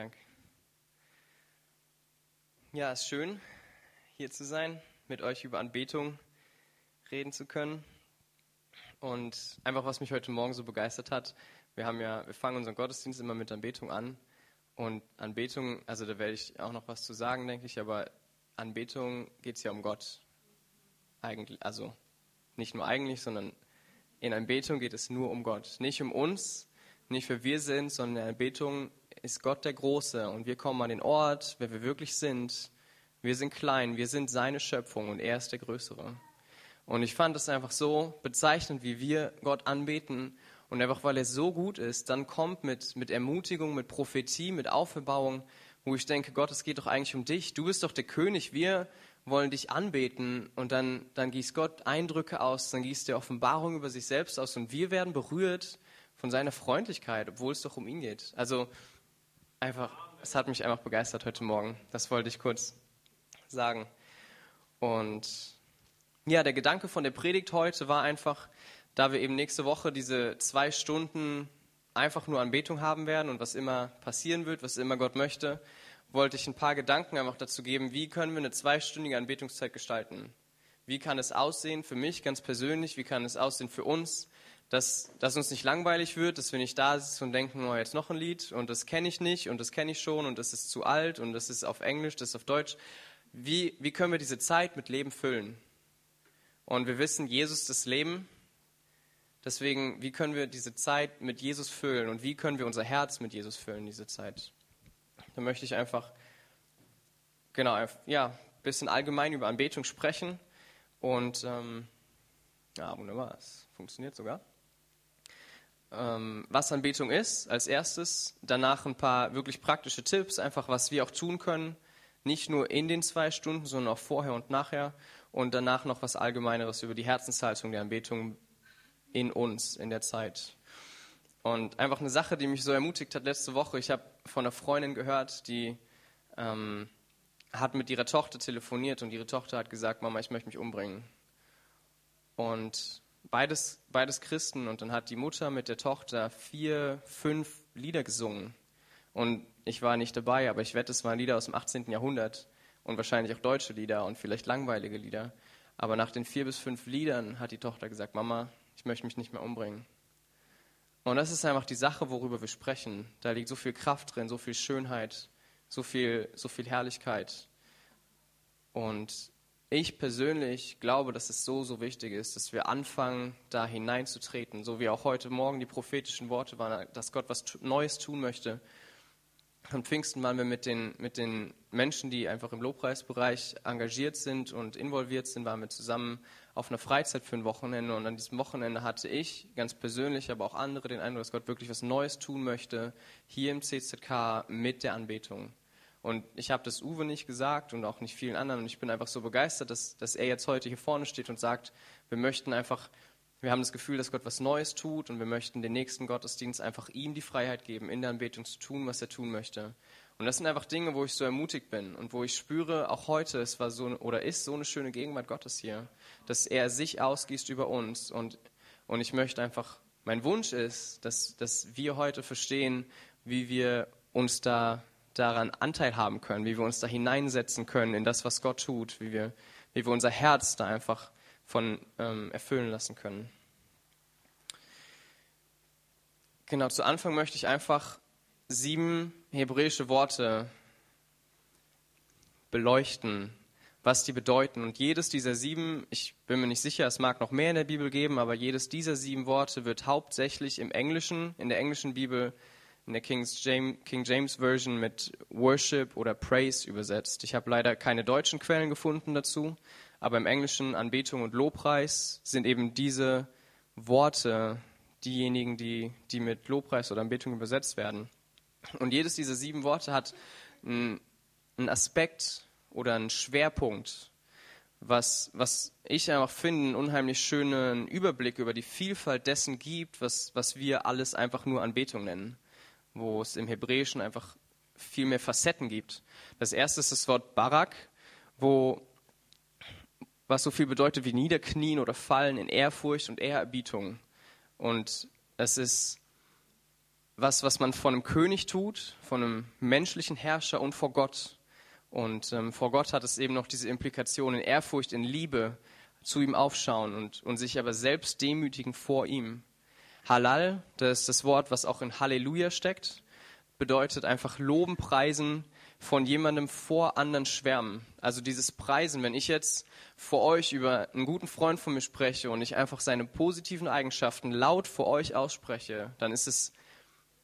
Dank. Ja, es ist schön, hier zu sein, mit euch über Anbetung reden zu können. Und einfach, was mich heute Morgen so begeistert hat, wir haben ja, wir fangen unseren Gottesdienst immer mit Anbetung an. Und Anbetung, also da werde ich auch noch was zu sagen, denke ich, aber Anbetung geht es ja um Gott. Eigentlich, also nicht nur eigentlich, sondern in Anbetung geht es nur um Gott. Nicht um uns, nicht wer wir sind, sondern in Anbetung ist Gott der Große und wir kommen an den Ort, wer wir wirklich sind. Wir sind klein, wir sind seine Schöpfung und er ist der Größere. Und ich fand es einfach so bezeichnend, wie wir Gott anbeten und einfach weil er so gut ist, dann kommt mit, mit Ermutigung, mit Prophetie, mit Auferbauung, wo ich denke, Gott, es geht doch eigentlich um dich. Du bist doch der König, wir wollen dich anbeten und dann, dann gießt Gott Eindrücke aus, dann gießt er Offenbarung über sich selbst aus und wir werden berührt von seiner Freundlichkeit, obwohl es doch um ihn geht. Also einfach, es hat mich einfach begeistert heute Morgen. Das wollte ich kurz sagen. Und ja, der Gedanke von der Predigt heute war einfach, da wir eben nächste Woche diese zwei Stunden einfach nur Anbetung haben werden und was immer passieren wird, was immer Gott möchte, wollte ich ein paar Gedanken einfach dazu geben, wie können wir eine zweistündige Anbetungszeit gestalten. Wie kann es aussehen für mich ganz persönlich, wie kann es aussehen für uns, dass, dass uns nicht langweilig wird, dass wir nicht da sitzen und denken, oh, jetzt noch ein Lied und das kenne ich nicht und das kenne ich schon und das ist zu alt und das ist auf Englisch, das ist auf Deutsch. Wie, wie können wir diese Zeit mit Leben füllen? Und wir wissen, Jesus ist das Leben. Deswegen, wie können wir diese Zeit mit Jesus füllen und wie können wir unser Herz mit Jesus füllen, diese Zeit? Da möchte ich einfach, genau, ja, ein bisschen allgemein über Anbetung sprechen. Und, ähm, ja, wunderbar, es funktioniert sogar. Ähm, was Anbetung ist, als erstes. Danach ein paar wirklich praktische Tipps, einfach was wir auch tun können. Nicht nur in den zwei Stunden, sondern auch vorher und nachher. Und danach noch was Allgemeineres über die Herzenshaltung der Anbetung in uns in der Zeit. Und einfach eine Sache, die mich so ermutigt hat letzte Woche. Ich habe von einer Freundin gehört, die ähm, hat mit ihrer Tochter telefoniert und ihre Tochter hat gesagt, Mama, ich möchte mich umbringen. Und beides, beides Christen und dann hat die Mutter mit der Tochter vier, fünf Lieder gesungen. Und ich war nicht dabei, aber ich wette, es waren Lieder aus dem 18. Jahrhundert und wahrscheinlich auch deutsche Lieder und vielleicht langweilige Lieder. Aber nach den vier bis fünf Liedern hat die Tochter gesagt, Mama, ich möchte mich nicht mehr umbringen. Und das ist einfach die Sache, worüber wir sprechen. Da liegt so viel Kraft drin, so viel Schönheit, so viel, so viel Herrlichkeit. Und ich persönlich glaube, dass es so, so wichtig ist, dass wir anfangen, da hineinzutreten. So wie auch heute Morgen die prophetischen Worte waren, dass Gott was Neues tun möchte. Am Pfingsten waren wir mit den, mit den Menschen, die einfach im Lobpreisbereich engagiert sind und involviert sind, waren wir zusammen auf einer Freizeit für ein Wochenende. Und an diesem Wochenende hatte ich ganz persönlich, aber auch andere den Eindruck, dass Gott wirklich was Neues tun möchte, hier im CZK mit der Anbetung. Und ich habe das Uwe nicht gesagt und auch nicht vielen anderen. Und ich bin einfach so begeistert, dass, dass er jetzt heute hier vorne steht und sagt, wir möchten einfach wir haben das Gefühl, dass Gott was Neues tut und wir möchten den nächsten Gottesdienst einfach ihm die Freiheit geben, in der Anbetung zu tun, was er tun möchte. Und das sind einfach Dinge, wo ich so ermutigt bin und wo ich spüre, auch heute, es war so oder ist so eine schöne Gegenwart Gottes hier, dass er sich ausgießt über uns. Und, und ich möchte einfach, mein Wunsch ist, dass, dass wir heute verstehen, wie wir uns da daran Anteil haben können, wie wir uns da hineinsetzen können in das, was Gott tut, wie wir, wie wir unser Herz da einfach von ähm, erfüllen lassen können. Genau, zu Anfang möchte ich einfach sieben hebräische Worte beleuchten, was die bedeuten. Und jedes dieser sieben, ich bin mir nicht sicher, es mag noch mehr in der Bibel geben, aber jedes dieser sieben Worte wird hauptsächlich im Englischen, in der englischen Bibel, in der King James Version mit Worship oder Praise übersetzt. Ich habe leider keine deutschen Quellen gefunden dazu, aber im Englischen Anbetung und Lobpreis sind eben diese Worte diejenigen, die, die mit Lobpreis oder Anbetung übersetzt werden. Und jedes dieser sieben Worte hat einen, Aspekt oder einen Schwerpunkt, was, was ich einfach finde, einen unheimlich schönen Überblick über die Vielfalt dessen gibt, was, was wir alles einfach nur Anbetung nennen, wo es im Hebräischen einfach viel mehr Facetten gibt. Das erste ist das Wort Barak, wo was so viel bedeutet wie niederknien oder fallen in Ehrfurcht und Ehrerbietung. Und es ist was, was man vor einem König tut, von einem menschlichen Herrscher und vor Gott. Und ähm, vor Gott hat es eben noch diese Implikation in Ehrfurcht, in Liebe, zu ihm aufschauen und, und sich aber selbst demütigen vor ihm. Halal, das ist das Wort, was auch in Halleluja steckt, bedeutet einfach loben, preisen, von jemandem vor anderen schwärmen. Also dieses Preisen, wenn ich jetzt vor euch über einen guten Freund von mir spreche und ich einfach seine positiven Eigenschaften laut vor euch ausspreche, dann ist es,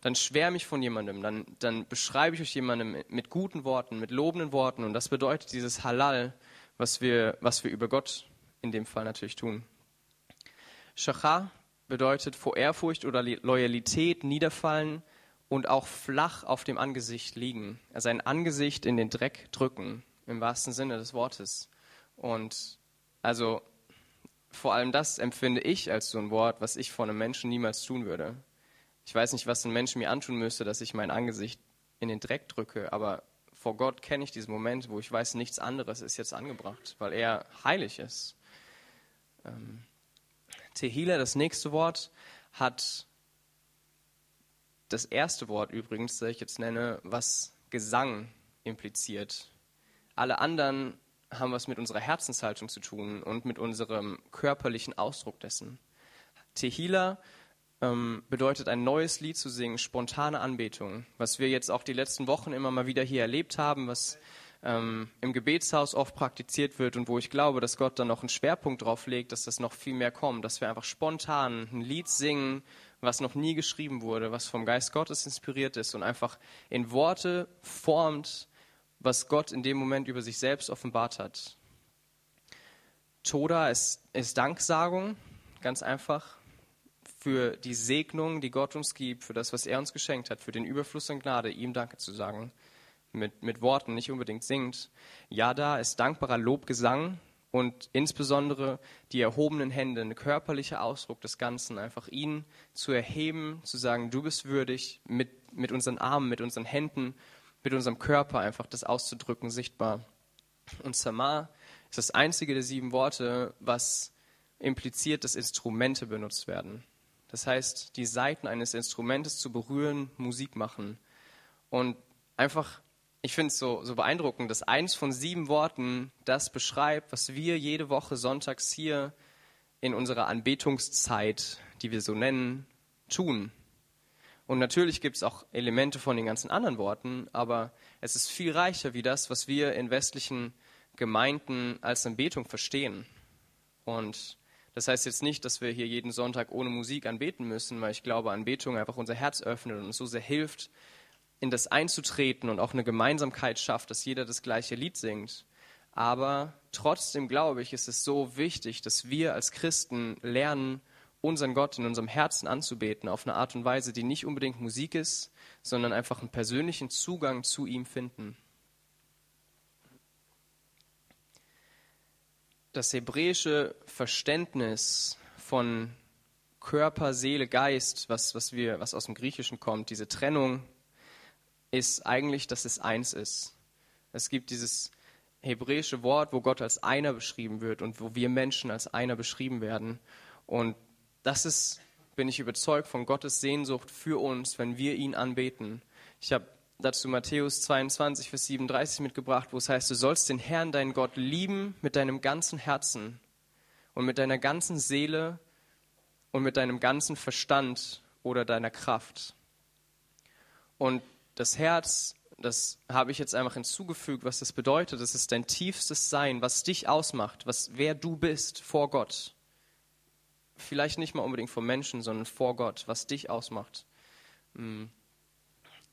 dann schwärme ich von jemandem, dann, dann beschreibe ich euch jemandem mit guten Worten, mit lobenden Worten und das bedeutet dieses Halal, was wir, was wir über Gott in dem Fall natürlich tun. Shachar bedeutet vor Ehrfurcht oder Loyalität niederfallen, und auch flach auf dem Angesicht liegen, also Angesicht in den Dreck drücken, im wahrsten Sinne des Wortes. Und also vor allem das empfinde ich als so ein Wort, was ich vor einem Menschen niemals tun würde. Ich weiß nicht, was ein Mensch mir antun müsste, dass ich mein Angesicht in den Dreck drücke, aber vor Gott kenne ich diesen Moment, wo ich weiß, nichts anderes ist jetzt angebracht, weil er heilig ist. Ähm, Tehila, das nächste Wort, hat das erste Wort übrigens, das ich jetzt nenne, was Gesang impliziert. Alle anderen haben was mit unserer Herzenshaltung zu tun und mit unserem körperlichen Ausdruck dessen. Tehila ähm, bedeutet ein neues Lied zu singen, spontane Anbetung, was wir jetzt auch die letzten Wochen immer mal wieder hier erlebt haben, was ähm, im Gebetshaus oft praktiziert wird und wo ich glaube, dass Gott dann noch einen Schwerpunkt drauf legt, dass das noch viel mehr kommt, dass wir einfach spontan ein Lied singen, was noch nie geschrieben wurde, was vom Geist Gottes inspiriert ist und einfach in Worte formt, was Gott in dem Moment über sich selbst offenbart hat. Toda ist, ist Danksagung, ganz einfach, für die Segnung, die Gott uns gibt, für das, was er uns geschenkt hat, für den Überfluss an Gnade, ihm Danke zu sagen. Mit, mit Worten, nicht unbedingt singt. Yada ist dankbarer Lobgesang, und insbesondere die erhobenen Hände, ein körperlicher Ausdruck des Ganzen, einfach ihn zu erheben, zu sagen, du bist würdig, mit, mit unseren Armen, mit unseren Händen, mit unserem Körper einfach das auszudrücken, sichtbar. Und Samar ist das einzige der sieben Worte, was impliziert, dass Instrumente benutzt werden. Das heißt, die Saiten eines Instrumentes zu berühren, Musik machen. Und einfach ich finde es so, so beeindruckend, dass eins von sieben Worten das beschreibt, was wir jede Woche sonntags hier in unserer Anbetungszeit, die wir so nennen, tun. Und natürlich gibt es auch Elemente von den ganzen anderen Worten, aber es ist viel reicher wie das, was wir in westlichen Gemeinden als Anbetung verstehen. Und das heißt jetzt nicht, dass wir hier jeden Sonntag ohne Musik anbeten müssen, weil ich glaube, Anbetung einfach unser Herz öffnet und uns so sehr hilft, in das einzutreten und auch eine Gemeinsamkeit schafft, dass jeder das gleiche Lied singt. Aber trotzdem glaube ich, ist es so wichtig, dass wir als Christen lernen, unseren Gott in unserem Herzen anzubeten, auf eine Art und Weise, die nicht unbedingt Musik ist, sondern einfach einen persönlichen Zugang zu ihm finden. Das hebräische Verständnis von Körper, Seele, Geist, was, was, wir, was aus dem Griechischen kommt, diese Trennung ist eigentlich, dass es eins ist. Es gibt dieses hebräische Wort, wo Gott als einer beschrieben wird und wo wir Menschen als einer beschrieben werden. Und das ist, bin ich überzeugt, von Gottes Sehnsucht für uns, wenn wir ihn anbeten. Ich habe dazu Matthäus 22, Vers 37 mitgebracht, wo es heißt, du sollst den Herrn, deinen Gott, lieben mit deinem ganzen Herzen und mit deiner ganzen Seele und mit deinem ganzen Verstand oder deiner Kraft. Und das Herz, das habe ich jetzt einfach hinzugefügt, was das bedeutet. Das ist dein tiefstes Sein, was dich ausmacht, was, wer du bist vor Gott. Vielleicht nicht mal unbedingt vor Menschen, sondern vor Gott, was dich ausmacht. Hm.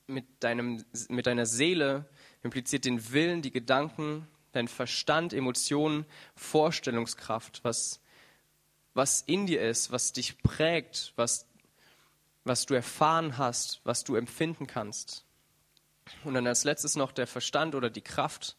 Mit, deinem, mit deiner Seele impliziert den Willen, die Gedanken, dein Verstand, Emotionen, Vorstellungskraft, was, was in dir ist, was dich prägt, was, was du erfahren hast, was du empfinden kannst. Und dann als letztes noch der Verstand oder die Kraft.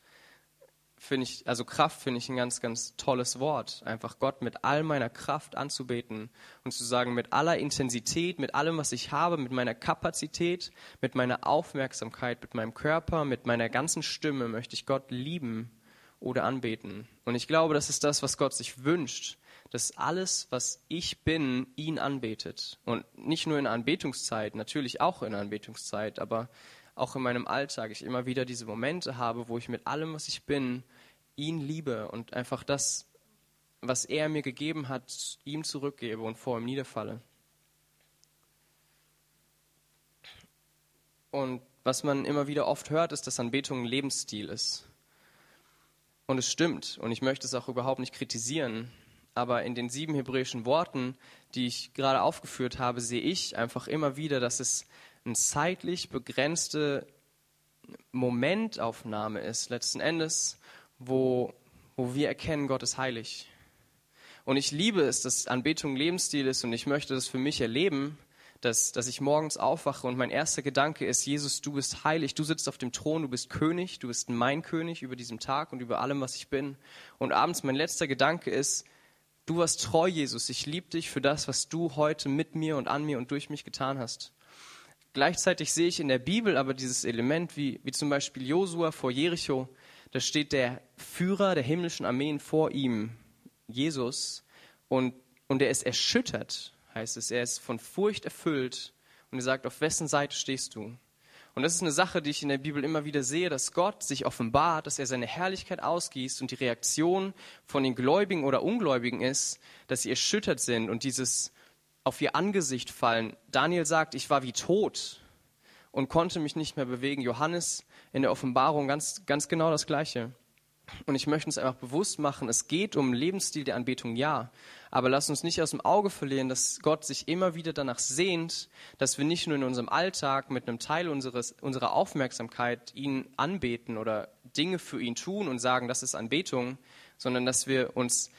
Finde ich, also Kraft finde ich ein ganz, ganz tolles Wort. Einfach Gott mit all meiner Kraft anzubeten und zu sagen, mit aller Intensität, mit allem, was ich habe, mit meiner Kapazität, mit meiner Aufmerksamkeit, mit meinem Körper, mit meiner ganzen Stimme möchte ich Gott lieben oder anbeten. Und ich glaube, das ist das, was Gott sich wünscht, dass alles, was ich bin, ihn anbetet. Und nicht nur in Anbetungszeit, natürlich auch in Anbetungszeit, aber auch in meinem Alltag ich immer wieder diese Momente habe, wo ich mit allem, was ich bin, ihn liebe und einfach das, was er mir gegeben hat, ihm zurückgebe und vor ihm niederfalle. Und was man immer wieder oft hört, ist, dass Anbetung ein Lebensstil ist. Und es stimmt. Und ich möchte es auch überhaupt nicht kritisieren. Aber in den sieben hebräischen Worten, die ich gerade aufgeführt habe, sehe ich einfach immer wieder, dass es eine zeitlich begrenzte Momentaufnahme ist, letzten Endes, wo, wo wir erkennen, Gott ist heilig. Und ich liebe es, dass Anbetung Lebensstil ist und ich möchte das für mich erleben, dass, dass ich morgens aufwache und mein erster Gedanke ist, Jesus, du bist heilig, du sitzt auf dem Thron, du bist König, du bist mein König über diesem Tag und über allem, was ich bin. Und abends mein letzter Gedanke ist, du warst treu, Jesus, ich liebe dich für das, was du heute mit mir und an mir und durch mich getan hast. Gleichzeitig sehe ich in der Bibel aber dieses Element, wie, wie zum Beispiel Josua vor Jericho, da steht der Führer der himmlischen Armeen vor ihm, Jesus, und, und er ist erschüttert heißt es. Er ist von Furcht erfüllt und er sagt, auf wessen Seite stehst du? Und das ist eine Sache, die ich in der Bibel immer wieder sehe, dass Gott sich offenbart, dass er seine Herrlichkeit ausgießt und die Reaktion von den Gläubigen oder Ungläubigen ist, dass sie erschüttert sind und dieses auf ihr Angesicht fallen. Daniel sagt, ich war wie tot und konnte mich nicht mehr bewegen. Johannes in der Offenbarung ganz, ganz genau das Gleiche. Und ich möchte uns einfach bewusst machen, es geht um Lebensstil der Anbetung, ja. Aber lass uns nicht aus dem Auge verlieren, dass Gott sich immer wieder danach sehnt, dass wir nicht nur in unserem Alltag mit einem Teil unseres, unserer Aufmerksamkeit ihn anbeten oder Dinge für ihn tun und sagen, das ist Anbetung, sondern dass wir uns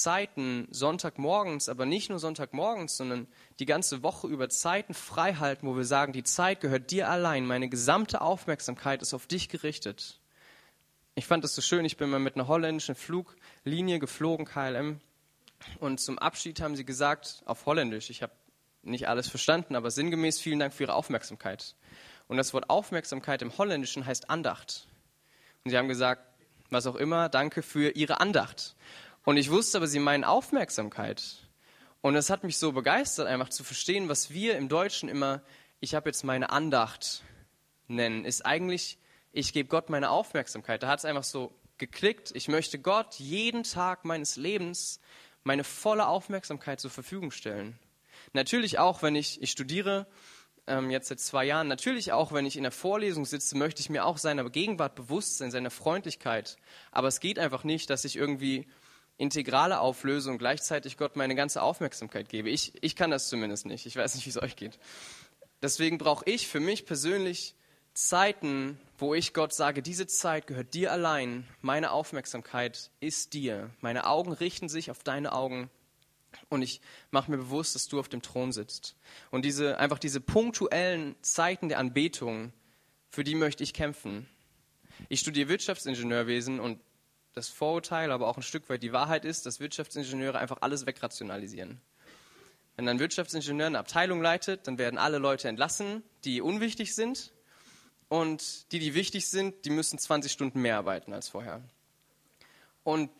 Zeiten Sonntagmorgens, aber nicht nur Sonntagmorgens, sondern die ganze Woche über Zeiten frei halten, wo wir sagen, die Zeit gehört dir allein, meine gesamte Aufmerksamkeit ist auf dich gerichtet ich fand es so schön, ich bin mal mit einer holländischen Fluglinie geflogen, KLM, und zum Abschied haben sie gesagt, auf Holländisch, ich habe nicht alles verstanden, aber sinngemäß vielen Dank für Ihre Aufmerksamkeit. Und das Wort Aufmerksamkeit im Holländischen heißt Andacht. Und sie haben gesagt, was auch immer, danke für Ihre Andacht. Und ich wusste aber, sie meinen Aufmerksamkeit. Und es hat mich so begeistert, einfach zu verstehen, was wir im Deutschen immer, ich habe jetzt meine Andacht nennen, ist eigentlich ich gebe Gott meine Aufmerksamkeit. Da hat es einfach so geklickt. Ich möchte Gott jeden Tag meines Lebens meine volle Aufmerksamkeit zur Verfügung stellen. Natürlich auch, wenn ich, ich studiere, ähm, jetzt seit zwei Jahren, natürlich auch, wenn ich in der Vorlesung sitze, möchte ich mir auch seiner Gegenwart bewusst sein, seiner Freundlichkeit. Aber es geht einfach nicht, dass ich irgendwie Integrale auflöse und gleichzeitig Gott meine ganze Aufmerksamkeit gebe. Ich, ich kann das zumindest nicht. Ich weiß nicht, wie es euch geht. Deswegen brauche ich für mich persönlich Zeiten, wo ich Gott sage, diese Zeit gehört dir allein, meine Aufmerksamkeit ist dir, meine Augen richten sich auf deine Augen und ich mache mir bewusst, dass du auf dem Thron sitzt. Und diese, einfach diese punktuellen Zeiten der Anbetung, für die möchte ich kämpfen. Ich studiere Wirtschaftsingenieurwesen und das Vorurteil, aber auch ein Stück weit die Wahrheit ist, dass Wirtschaftsingenieure einfach alles wegrationalisieren. Wenn ein Wirtschaftsingenieur eine Abteilung leitet, dann werden alle Leute entlassen, die unwichtig sind und die, die wichtig sind, die müssen 20 Stunden mehr arbeiten als vorher. Und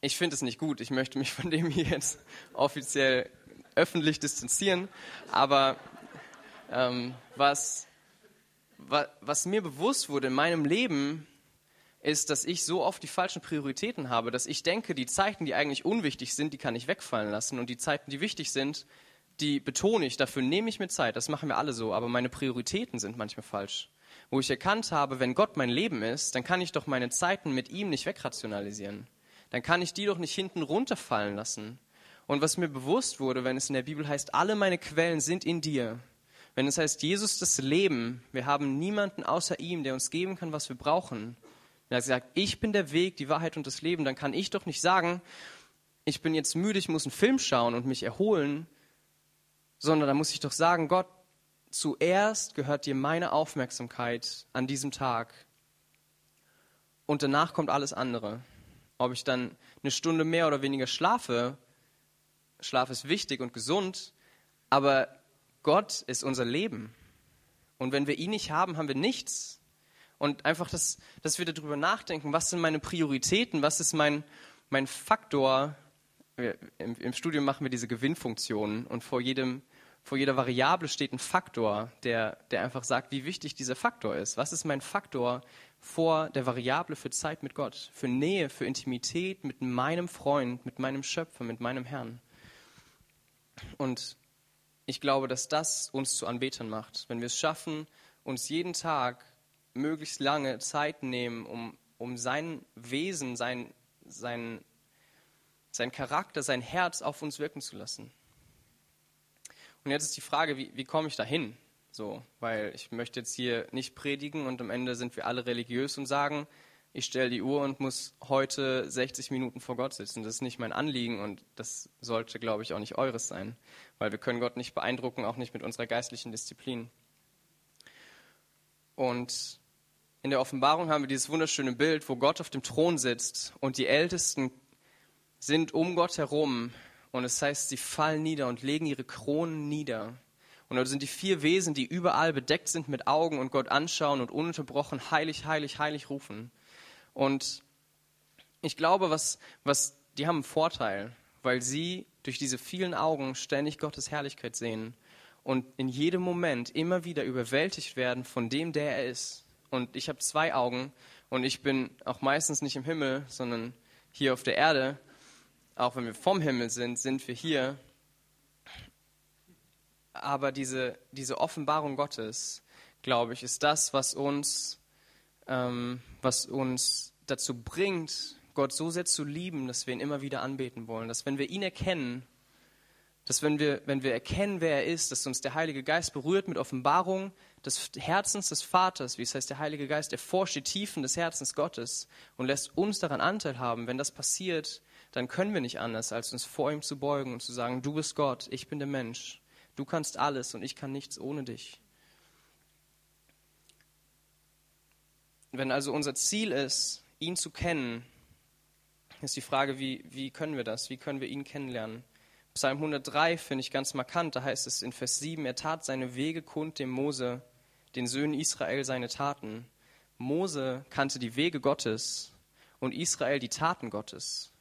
ich finde es nicht gut. Ich möchte mich von dem hier jetzt offiziell öffentlich distanzieren. Aber ähm, was, was, was mir bewusst wurde in meinem Leben, ist, dass ich so oft die falschen Prioritäten habe, dass ich denke, die Zeiten, die eigentlich unwichtig sind, die kann ich wegfallen lassen. Und die Zeiten, die wichtig sind, die betone ich, dafür nehme ich mir Zeit. Das machen wir alle so. Aber meine Prioritäten sind manchmal falsch wo ich erkannt habe, wenn Gott mein Leben ist, dann kann ich doch meine Zeiten mit ihm nicht wegrationalisieren. Dann kann ich die doch nicht hinten runterfallen lassen. Und was mir bewusst wurde, wenn es in der Bibel heißt, alle meine Quellen sind in dir, wenn es heißt, Jesus das Leben, wir haben niemanden außer ihm, der uns geben kann, was wir brauchen. Er hat gesagt, ich bin der Weg, die Wahrheit und das Leben, dann kann ich doch nicht sagen, ich bin jetzt müde, ich muss einen Film schauen und mich erholen, sondern da muss ich doch sagen, Gott, zuerst gehört dir meine Aufmerksamkeit an diesem Tag und danach kommt alles andere. Ob ich dann eine Stunde mehr oder weniger schlafe, Schlaf ist wichtig und gesund, aber Gott ist unser Leben. Und wenn wir ihn nicht haben, haben wir nichts. Und einfach, dass, dass wir darüber nachdenken, was sind meine Prioritäten, was ist mein, mein Faktor, wir, im, im Studium machen wir diese Gewinnfunktionen und vor jedem vor jeder Variable steht ein Faktor, der, der einfach sagt, wie wichtig dieser Faktor ist. Was ist mein Faktor vor der Variable für Zeit mit Gott, für Nähe, für Intimität mit meinem Freund, mit meinem Schöpfer, mit meinem Herrn? Und ich glaube, dass das uns zu Anbetern macht. Wenn wir es schaffen, uns jeden Tag möglichst lange Zeit nehmen, um, um sein Wesen, sein, sein, sein Charakter, sein Herz auf uns wirken zu lassen. Und jetzt ist die Frage, wie, wie komme ich da hin? So, weil ich möchte jetzt hier nicht predigen und am Ende sind wir alle religiös und sagen, ich stelle die Uhr und muss heute 60 Minuten vor Gott sitzen. Das ist nicht mein Anliegen und das sollte, glaube ich, auch nicht eures sein, weil wir können Gott nicht beeindrucken, auch nicht mit unserer geistlichen Disziplin. Und in der Offenbarung haben wir dieses wunderschöne Bild, wo Gott auf dem Thron sitzt und die Ältesten sind um Gott herum und es heißt, sie fallen nieder und legen ihre Kronen nieder. Und dort sind die vier Wesen, die überall bedeckt sind mit Augen und Gott anschauen und ununterbrochen heilig, heilig, heilig rufen. Und ich glaube, was, was, die haben einen Vorteil, weil sie durch diese vielen Augen ständig Gottes Herrlichkeit sehen und in jedem Moment immer wieder überwältigt werden von dem, der er ist. Und ich habe zwei Augen und ich bin auch meistens nicht im Himmel, sondern hier auf der Erde auch wenn wir vom Himmel sind, sind wir hier. Aber diese, diese Offenbarung Gottes, glaube ich, ist das, was uns, ähm, was uns dazu bringt, Gott so sehr zu lieben, dass wir ihn immer wieder anbeten wollen. Dass wenn wir ihn erkennen, dass wenn wir, wenn wir erkennen, wer er ist, dass uns der Heilige Geist berührt mit Offenbarung des Herzens des Vaters, wie es heißt, der Heilige Geist erforscht die Tiefen des Herzens Gottes und lässt uns daran Anteil haben. Wenn das passiert, dann können wir nicht anders, als uns vor ihm zu beugen und zu sagen, du bist Gott, ich bin der Mensch, du kannst alles und ich kann nichts ohne dich. Wenn also unser Ziel ist, ihn zu kennen, ist die Frage, wie, wie können wir das? Wie können wir ihn kennenlernen? Psalm 103 finde ich ganz markant. Da heißt es in Vers 7, er tat seine Wege kund dem Mose, den Söhnen Israel seine Taten. Mose kannte die Wege Gottes und Israel die Taten Gottes.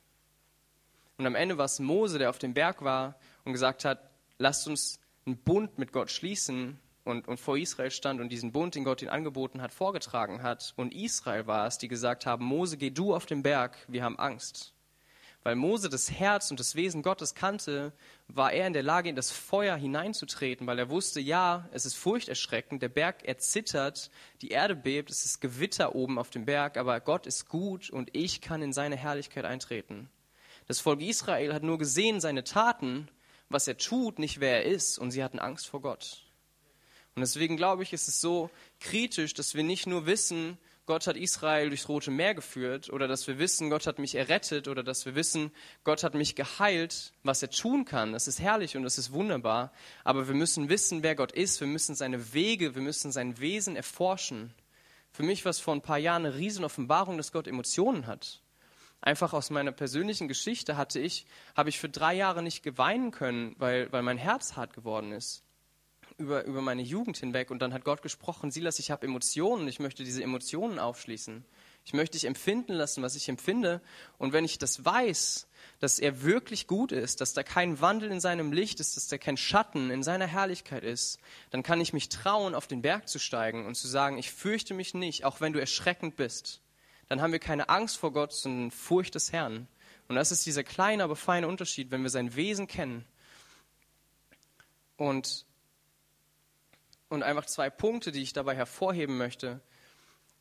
Und am Ende war es Mose, der auf dem Berg war und gesagt hat, lasst uns einen Bund mit Gott schließen und, und vor Israel stand und diesen Bund, den Gott ihnen angeboten hat, vorgetragen hat. Und Israel war es, die gesagt haben, Mose, geh du auf den Berg, wir haben Angst. Weil Mose das Herz und das Wesen Gottes kannte, war er in der Lage, in das Feuer hineinzutreten, weil er wusste, ja, es ist furchterschreckend, der Berg erzittert, die Erde bebt, es ist Gewitter oben auf dem Berg, aber Gott ist gut und ich kann in seine Herrlichkeit eintreten. Das Volk Israel hat nur gesehen seine Taten, was er tut, nicht wer er ist, und sie hatten Angst vor Gott. Und deswegen glaube ich, ist es so kritisch, dass wir nicht nur wissen, Gott hat Israel durchs Rote Meer geführt oder dass wir wissen, Gott hat mich errettet oder dass wir wissen, Gott hat mich geheilt, was er tun kann. Das ist herrlich und das ist wunderbar. Aber wir müssen wissen, wer Gott ist. Wir müssen seine Wege, wir müssen sein Wesen erforschen. Für mich war es vor ein paar Jahren eine Riesenoffenbarung, dass Gott Emotionen hat. Einfach aus meiner persönlichen Geschichte hatte ich, habe ich für drei Jahre nicht geweinen können, weil, weil mein Herz hart geworden ist. Über, über meine Jugend hinweg. Und dann hat Gott gesprochen, Silas, ich habe Emotionen, ich möchte diese Emotionen aufschließen. Ich möchte dich empfinden lassen, was ich empfinde. Und wenn ich das weiß, dass er wirklich gut ist, dass da kein Wandel in seinem Licht ist, dass da kein Schatten in seiner Herrlichkeit ist, dann kann ich mich trauen, auf den Berg zu steigen und zu sagen, ich fürchte mich nicht, auch wenn du erschreckend bist dann haben wir keine Angst vor Gott, sondern Furcht des Herrn. Und das ist dieser kleine, aber feine Unterschied, wenn wir sein Wesen kennen. Und, und einfach zwei Punkte, die ich dabei hervorheben möchte.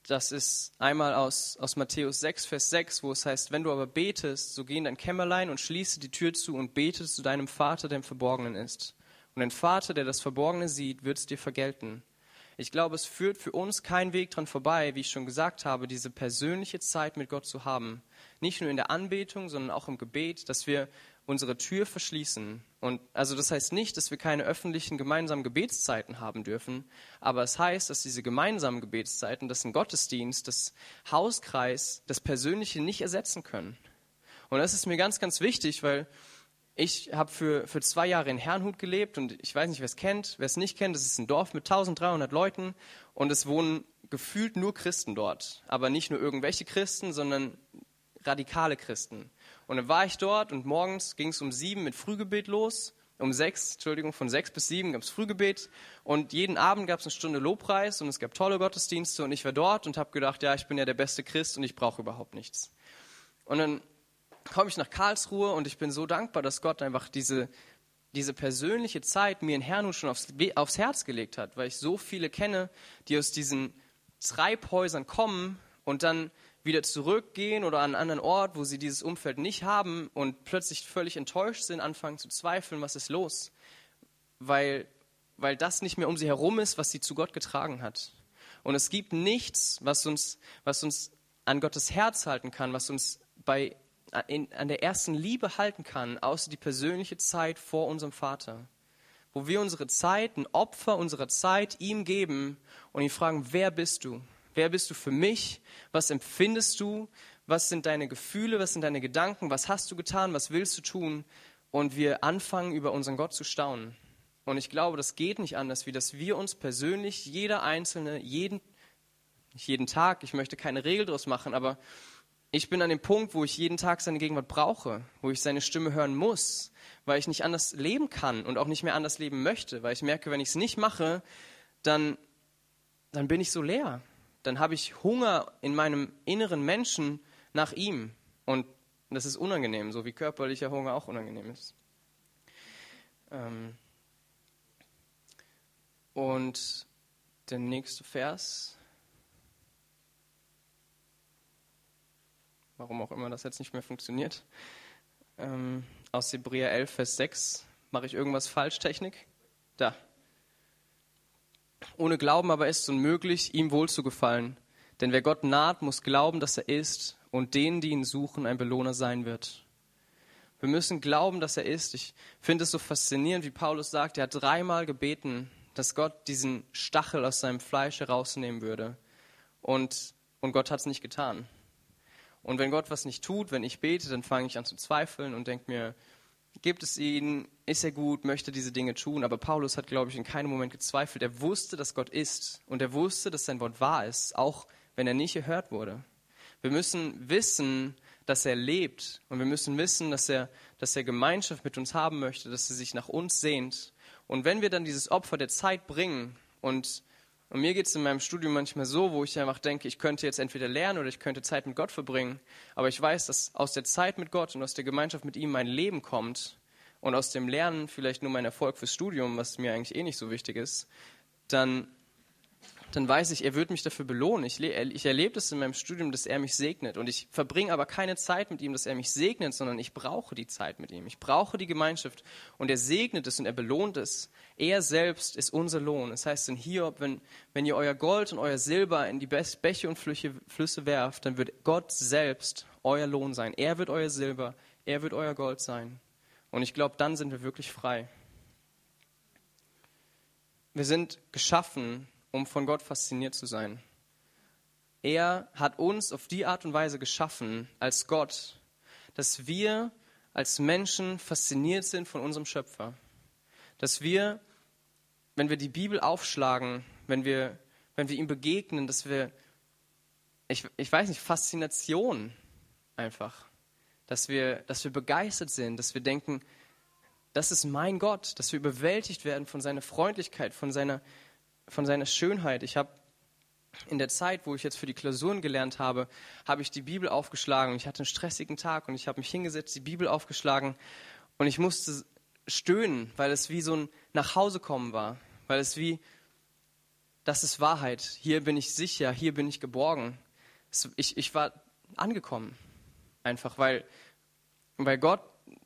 Das ist einmal aus, aus Matthäus 6, Vers 6, wo es heißt, wenn du aber betest, so geh in dein Kämmerlein und schließe die Tür zu und bete zu deinem Vater, der im Verborgenen ist. Und dein Vater, der das Verborgene sieht, wird es dir vergelten. Ich glaube, es führt für uns kein Weg dran vorbei, wie ich schon gesagt habe, diese persönliche Zeit mit Gott zu haben. Nicht nur in der Anbetung, sondern auch im Gebet, dass wir unsere Tür verschließen. Und also das heißt nicht, dass wir keine öffentlichen gemeinsamen Gebetszeiten haben dürfen, aber es heißt, dass diese gemeinsamen Gebetszeiten, das ein Gottesdienst, das Hauskreis, das Persönliche nicht ersetzen können. Und das ist mir ganz, ganz wichtig, weil ich habe für, für zwei Jahre in Herrnhut gelebt und ich weiß nicht, wer es kennt. Wer es nicht kennt, das ist ein Dorf mit 1300 Leuten und es wohnen gefühlt nur Christen dort. Aber nicht nur irgendwelche Christen, sondern radikale Christen. Und dann war ich dort und morgens ging es um sieben mit Frühgebet los. Um sechs, Entschuldigung, von sechs bis sieben gab es Frühgebet. Und jeden Abend gab es eine Stunde Lobpreis und es gab tolle Gottesdienste. Und ich war dort und habe gedacht, ja, ich bin ja der beste Christ und ich brauche überhaupt nichts. Und dann komme ich nach Karlsruhe und ich bin so dankbar, dass Gott einfach diese, diese persönliche Zeit mir in Hernhut schon aufs, aufs Herz gelegt hat, weil ich so viele kenne, die aus diesen Treibhäusern kommen und dann wieder zurückgehen oder an einen anderen Ort, wo sie dieses Umfeld nicht haben und plötzlich völlig enttäuscht sind, anfangen zu zweifeln, was ist los, weil, weil das nicht mehr um sie herum ist, was sie zu Gott getragen hat. Und es gibt nichts, was uns, was uns an Gottes Herz halten kann, was uns bei in, an der ersten Liebe halten kann, außer die persönliche Zeit vor unserem Vater. Wo wir unsere Zeit, ein Opfer unserer Zeit ihm geben und ihn fragen, wer bist du? Wer bist du für mich? Was empfindest du? Was sind deine Gefühle? Was sind deine Gedanken? Was hast du getan? Was willst du tun? Und wir anfangen, über unseren Gott zu staunen. Und ich glaube, das geht nicht anders, wie dass wir uns persönlich, jeder Einzelne, jeden, nicht jeden Tag, ich möchte keine Regel daraus machen, aber ich bin an dem Punkt, wo ich jeden Tag seine Gegenwart brauche, wo ich seine Stimme hören muss, weil ich nicht anders leben kann und auch nicht mehr anders leben möchte, weil ich merke, wenn ich es nicht mache, dann, dann bin ich so leer. Dann habe ich Hunger in meinem inneren Menschen nach ihm. Und das ist unangenehm, so wie körperlicher Hunger auch unangenehm ist. Ähm und der nächste Vers warum auch immer das jetzt nicht mehr funktioniert. Ähm, aus Hebräer 11, Vers 6. Mache ich irgendwas falsch, Technik? Da. Ohne Glauben aber ist es unmöglich, ihm wohlzugefallen. Denn wer Gott naht, muss glauben, dass er ist und denen, die ihn suchen, ein Belohner sein wird. Wir müssen glauben, dass er ist. Ich finde es so faszinierend, wie Paulus sagt, er hat dreimal gebeten, dass Gott diesen Stachel aus seinem Fleisch herausnehmen würde. Und, und Gott hat es nicht getan. Und wenn Gott was nicht tut, wenn ich bete, dann fange ich an zu zweifeln und denke mir, gibt es ihn, ist er gut, möchte diese Dinge tun. Aber Paulus hat, glaube ich, in keinem Moment gezweifelt. Er wusste, dass Gott ist und er wusste, dass sein Wort wahr ist, auch wenn er nicht gehört wurde. Wir müssen wissen, dass er lebt und wir müssen wissen, dass er, dass er Gemeinschaft mit uns haben möchte, dass er sich nach uns sehnt. Und wenn wir dann dieses Opfer der Zeit bringen und und mir geht es in meinem Studium manchmal so, wo ich einfach denke, ich könnte jetzt entweder lernen oder ich könnte Zeit mit Gott verbringen. Aber ich weiß, dass aus der Zeit mit Gott und aus der Gemeinschaft mit ihm mein Leben kommt und aus dem Lernen vielleicht nur mein Erfolg fürs Studium, was mir eigentlich eh nicht so wichtig ist, dann dann weiß ich, er wird mich dafür belohnen. Ich, ich erlebe das in meinem Studium, dass er mich segnet. Und ich verbringe aber keine Zeit mit ihm, dass er mich segnet, sondern ich brauche die Zeit mit ihm. Ich brauche die Gemeinschaft. Und er segnet es und er belohnt es. Er selbst ist unser Lohn. Das heißt in Hiob, wenn, wenn ihr euer Gold und euer Silber in die Bäche und Flüche, Flüsse werft, dann wird Gott selbst euer Lohn sein. Er wird euer Silber, er wird euer Gold sein. Und ich glaube, dann sind wir wirklich frei. Wir sind geschaffen um von Gott fasziniert zu sein. Er hat uns auf die Art und Weise geschaffen als Gott, dass wir als Menschen fasziniert sind von unserem Schöpfer. Dass wir, wenn wir die Bibel aufschlagen, wenn wir, wenn wir ihm begegnen, dass wir, ich, ich weiß nicht, Faszination einfach. Dass wir, dass wir begeistert sind, dass wir denken, das ist mein Gott, dass wir überwältigt werden von seiner Freundlichkeit, von seiner, von seiner Schönheit. Ich habe in der Zeit, wo ich jetzt für die Klausuren gelernt habe, habe ich die Bibel aufgeschlagen. Ich hatte einen stressigen Tag und ich habe mich hingesetzt, die Bibel aufgeschlagen und ich musste stöhnen, weil es wie so ein Nachhausekommen war, weil es wie, das ist Wahrheit, hier bin ich sicher, hier bin ich geborgen. Ich, ich war angekommen, einfach, weil, weil Gott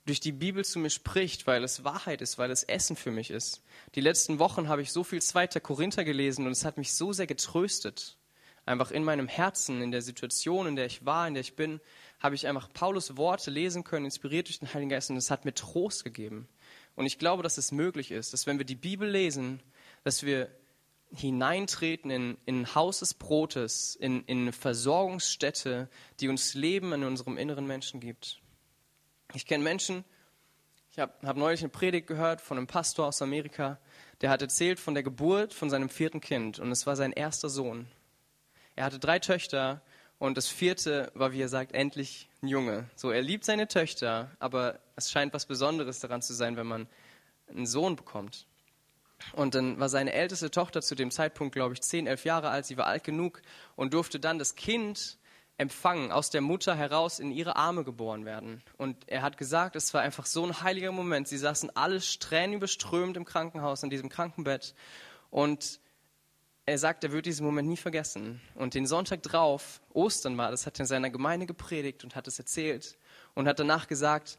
durch die Bibel zu mir spricht, weil es Wahrheit ist, weil es Essen für mich ist. Die letzten Wochen habe ich so viel zweiter Korinther gelesen und es hat mich so sehr getröstet. Einfach in meinem Herzen, in der Situation, in der ich war, in der ich bin, habe ich einfach Paulus Worte lesen können, inspiriert durch den Heiligen Geist und es hat mir Trost gegeben. Und ich glaube, dass es möglich ist, dass wenn wir die Bibel lesen, dass wir hineintreten in, in ein Haus des Brotes, in, in eine Versorgungsstätte, die uns Leben in unserem inneren Menschen gibt. Ich kenne Menschen, ich habe hab neulich eine Predigt gehört von einem Pastor aus Amerika, der hat erzählt von der Geburt von seinem vierten Kind und es war sein erster Sohn. Er hatte drei Töchter Und das vierte war, wie er sagt, endlich ein Junge. So, er liebt seine Töchter, aber es scheint was Besonderes daran zu sein, wenn man einen Sohn bekommt. Und dann war seine älteste Tochter zu dem Zeitpunkt, glaube ich, zehn, elf Jahre alt. Sie war alt genug und durfte dann das Kind empfangen, aus der Mutter heraus in ihre Arme geboren werden. Und er hat gesagt, es war einfach so ein heiliger Moment. Sie saßen alle tränenüberströmt im Krankenhaus, in diesem Krankenbett. Und er sagt, er wird diesen Moment nie vergessen. Und den Sonntag drauf, Ostern war, das hat er in seiner Gemeinde gepredigt und hat es erzählt. Und hat danach gesagt,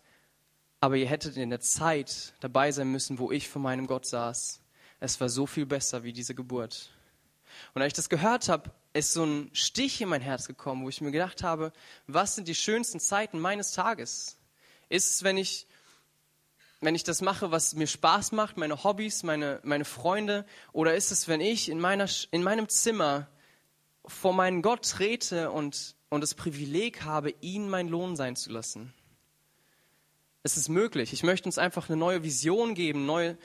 aber ihr hättet in der Zeit dabei sein müssen, wo ich vor meinem Gott saß. Es war so viel besser wie diese Geburt. Und als ich das gehört habe, ist so ein Stich in mein Herz gekommen, wo ich mir gedacht habe, was sind die schönsten Zeiten meines Tages? Ist es, wenn ich, wenn ich das mache, was mir Spaß macht, meine Hobbys, meine, meine Freunde? Oder ist es, wenn ich in, meiner, in meinem Zimmer vor meinen Gott trete und, und das Privileg habe, ihn mein Lohn sein zu lassen? Es ist möglich. Ich möchte uns einfach eine neue Vision geben, neue,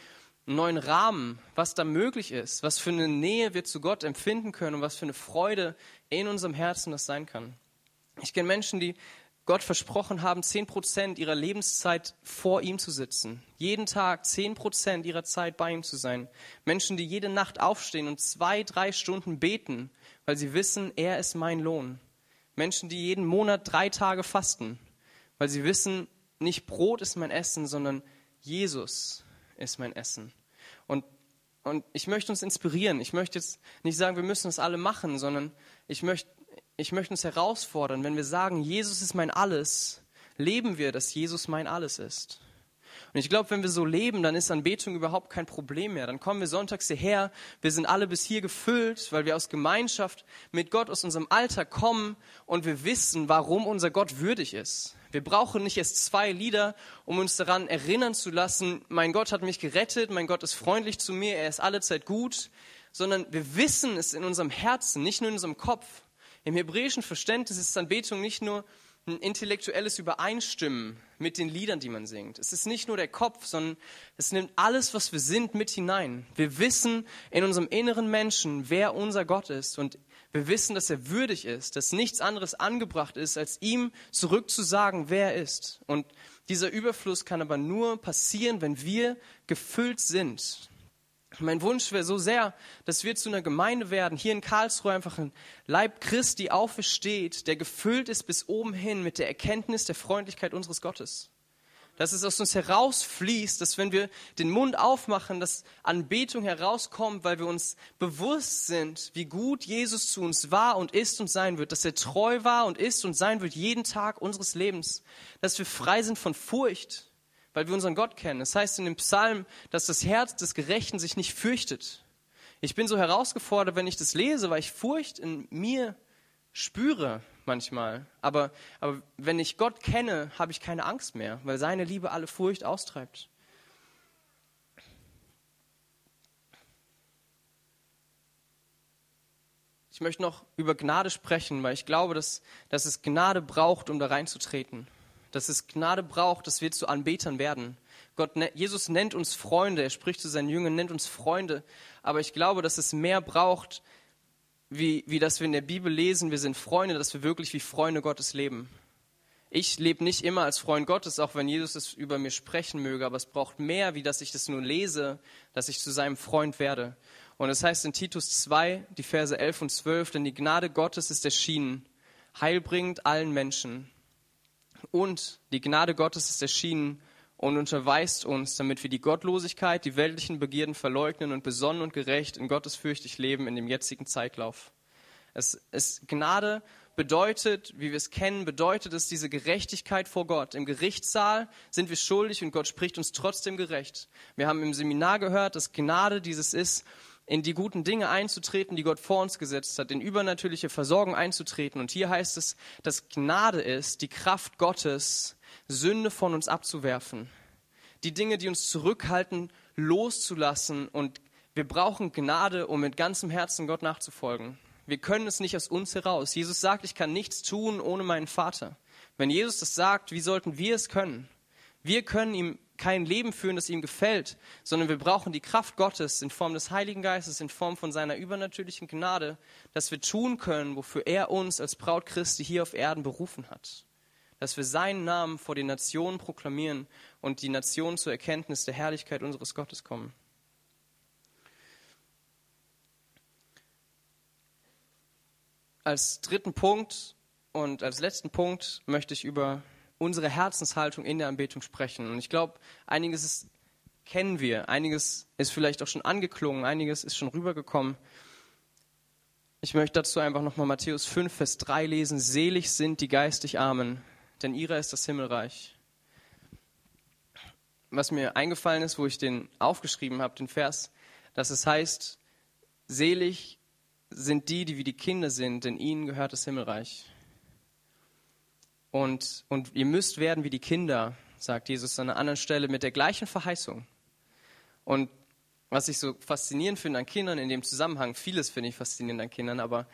neuen Rahmen, was da möglich ist, was für eine Nähe wir zu Gott empfinden können und was für eine Freude in unserem Herzen das sein kann. Ich kenne Menschen, die Gott versprochen haben, zehn Prozent ihrer Lebenszeit vor ihm zu sitzen. Jeden Tag zehn Prozent ihrer Zeit bei ihm zu sein. Menschen, die jede Nacht aufstehen und zwei, drei Stunden beten, weil sie wissen, er ist mein Lohn. Menschen, die jeden Monat drei Tage fasten, weil sie wissen, nicht Brot ist mein Essen, sondern Jesus ist mein Essen. Und, und ich möchte uns inspirieren. Ich möchte jetzt nicht sagen, wir müssen es alle machen, sondern ich möchte, ich möchte uns herausfordern, wenn wir sagen, Jesus ist mein Alles, leben wir, dass Jesus mein Alles ist. Und ich glaube, wenn wir so leben, dann ist Anbetung überhaupt kein Problem mehr. Dann kommen wir sonntags hierher, wir sind alle bis hier gefüllt, weil wir aus Gemeinschaft mit Gott aus unserem Alter kommen und wir wissen, warum unser Gott würdig ist. Wir brauchen nicht erst zwei Lieder, um uns daran erinnern zu lassen, mein Gott hat mich gerettet, mein Gott ist freundlich zu mir, er ist allezeit gut, sondern wir wissen es in unserem Herzen, nicht nur in unserem Kopf. Im hebräischen Verständnis ist Anbetung nicht nur ein intellektuelles Übereinstimmen mit den Liedern, die man singt. Es ist nicht nur der Kopf, sondern es nimmt alles, was wir sind, mit hinein. Wir wissen in unserem inneren Menschen, wer unser Gott ist und wir wissen, dass er würdig ist, dass nichts anderes angebracht ist, als ihm zurückzusagen, wer er ist. Und dieser Überfluss kann aber nur passieren, wenn wir gefüllt sind. Mein Wunsch wäre so sehr, dass wir zu einer Gemeinde werden, hier in Karlsruhe einfach ein Leib Christi aufersteht, der gefüllt ist bis oben hin mit der Erkenntnis der Freundlichkeit unseres Gottes dass es aus uns herausfließt, dass wenn wir den Mund aufmachen, dass Anbetung herauskommt, weil wir uns bewusst sind, wie gut Jesus zu uns war und ist und sein wird, dass er treu war und ist und sein wird jeden Tag unseres Lebens, dass wir frei sind von Furcht, weil wir unseren Gott kennen. Das heißt in dem Psalm, dass das Herz des Gerechten sich nicht fürchtet. Ich bin so herausgefordert, wenn ich das lese, weil ich Furcht in mir spüre manchmal. Aber, aber wenn ich Gott kenne, habe ich keine Angst mehr, weil seine Liebe alle Furcht austreibt. Ich möchte noch über Gnade sprechen, weil ich glaube, dass, dass es Gnade braucht, um da reinzutreten. Dass es Gnade braucht, dass wir zu Anbetern werden. Gott, ne, Jesus nennt uns Freunde, er spricht zu seinen Jüngern, nennt uns Freunde. Aber ich glaube, dass es mehr braucht, wie, wie das wir in der Bibel lesen, wir sind Freunde, dass wir wirklich wie Freunde Gottes leben. Ich lebe nicht immer als Freund Gottes, auch wenn Jesus es über mir sprechen möge, aber es braucht mehr, wie dass ich das nur lese, dass ich zu seinem Freund werde. Und es das heißt in Titus 2, die Verse 11 und 12, denn die Gnade Gottes ist erschienen, heilbringend allen Menschen. Und die Gnade Gottes ist erschienen und unterweist uns, damit wir die Gottlosigkeit, die weltlichen Begierden verleugnen und besonnen und gerecht in gottesfürchtig leben in dem jetzigen Zeitlauf. Es, es Gnade bedeutet, wie wir es kennen, bedeutet es diese Gerechtigkeit vor Gott. Im Gerichtssaal sind wir schuldig und Gott spricht uns trotzdem gerecht. Wir haben im Seminar gehört, dass Gnade dieses ist, in die guten Dinge einzutreten, die Gott vor uns gesetzt hat, in übernatürliche Versorgung einzutreten. Und hier heißt es, dass Gnade ist, die Kraft Gottes, Sünde von uns abzuwerfen, die Dinge, die uns zurückhalten, loszulassen. Und wir brauchen Gnade, um mit ganzem Herzen Gott nachzufolgen. Wir können es nicht aus uns heraus. Jesus sagt, ich kann nichts tun ohne meinen Vater. Wenn Jesus das sagt, wie sollten wir es können? Wir können ihm kein Leben führen, das ihm gefällt, sondern wir brauchen die Kraft Gottes in Form des Heiligen Geistes, in Form von seiner übernatürlichen Gnade, dass wir tun können, wofür er uns als Braut Christi hier auf Erden berufen hat. Dass wir seinen Namen vor den Nationen proklamieren und die Nationen zur Erkenntnis der Herrlichkeit unseres Gottes kommen. Als dritten Punkt und als letzten Punkt möchte ich über unsere Herzenshaltung in der Anbetung sprechen. Und ich glaube, einiges ist, kennen wir, einiges ist vielleicht auch schon angeklungen, einiges ist schon rübergekommen. Ich möchte dazu einfach nochmal Matthäus 5, Vers 3 lesen. Selig sind die geistig Armen, denn ihrer ist das Himmelreich. Was mir eingefallen ist, wo ich den aufgeschrieben habe, den Vers, dass es heißt, selig sind die, die wie die Kinder sind, denn ihnen gehört das Himmelreich. Und, und ihr müsst werden wie die Kinder, sagt Jesus an einer anderen Stelle mit der gleichen Verheißung. Und was ich so faszinierend finde an Kindern in dem Zusammenhang, vieles finde ich faszinierend an Kindern, aber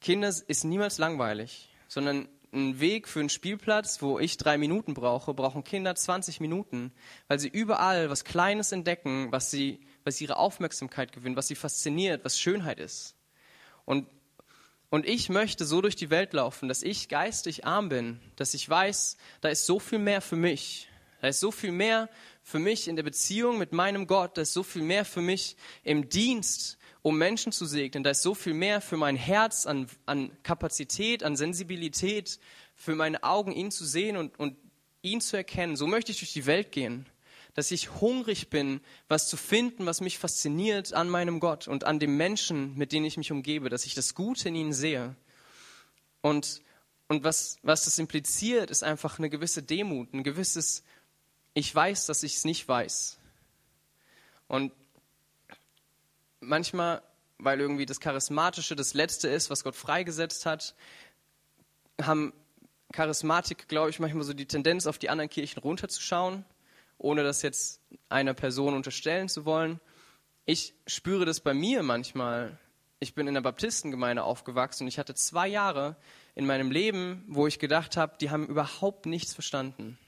Kinder ist niemals langweilig, sondern ein Weg für einen Spielplatz, wo ich drei Minuten brauche, brauchen Kinder 20 Minuten, weil sie überall was Kleines entdecken, was sie, was ihre Aufmerksamkeit gewinnt, was sie fasziniert, was Schönheit ist. Und und ich möchte so durch die Welt laufen, dass ich geistig arm bin, dass ich weiß, da ist so viel mehr für mich. Da ist so viel mehr für mich in der Beziehung mit meinem Gott. Da ist so viel mehr für mich im Dienst, um Menschen zu segnen. Da ist so viel mehr für mein Herz an, an Kapazität, an Sensibilität, für meine Augen, ihn zu sehen und, und ihn zu erkennen. So möchte ich durch die Welt gehen dass ich hungrig bin, was zu finden, was mich fasziniert an meinem Gott und an dem Menschen, mit denen ich mich umgebe, dass ich das Gute in ihnen sehe. Und, und was, was das impliziert, ist einfach eine gewisse Demut, ein gewisses, ich weiß, dass ich es nicht weiß. Und manchmal, weil irgendwie das Charismatische das Letzte ist, was Gott freigesetzt hat, haben Charismatik, glaube ich, manchmal so die Tendenz, auf die anderen Kirchen runterzuschauen ohne das jetzt einer Person unterstellen zu wollen. Ich spüre das bei mir manchmal. Ich bin in der Baptistengemeinde aufgewachsen und ich hatte zwei Jahre in meinem Leben, wo ich gedacht habe, die haben überhaupt nichts verstanden.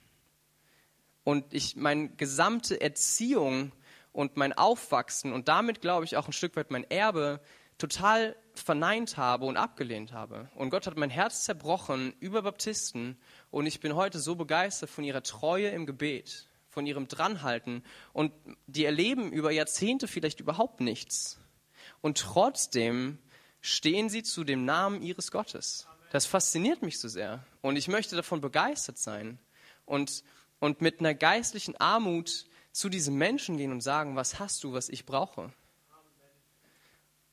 Und ich meine gesamte Erziehung und mein Aufwachsen und damit glaube ich auch ein Stück weit mein Erbe total verneint habe und abgelehnt habe. Und Gott hat mein Herz zerbrochen über Baptisten und ich bin heute so begeistert von ihrer Treue im Gebet von ihrem Dranhalten. Und die erleben über Jahrzehnte vielleicht überhaupt nichts. Und trotzdem stehen sie zu dem Namen ihres Gottes. Das fasziniert mich so sehr. Und ich möchte davon begeistert sein. Und, und mit einer geistlichen Armut zu diesen Menschen gehen und sagen, was hast du, was ich brauche?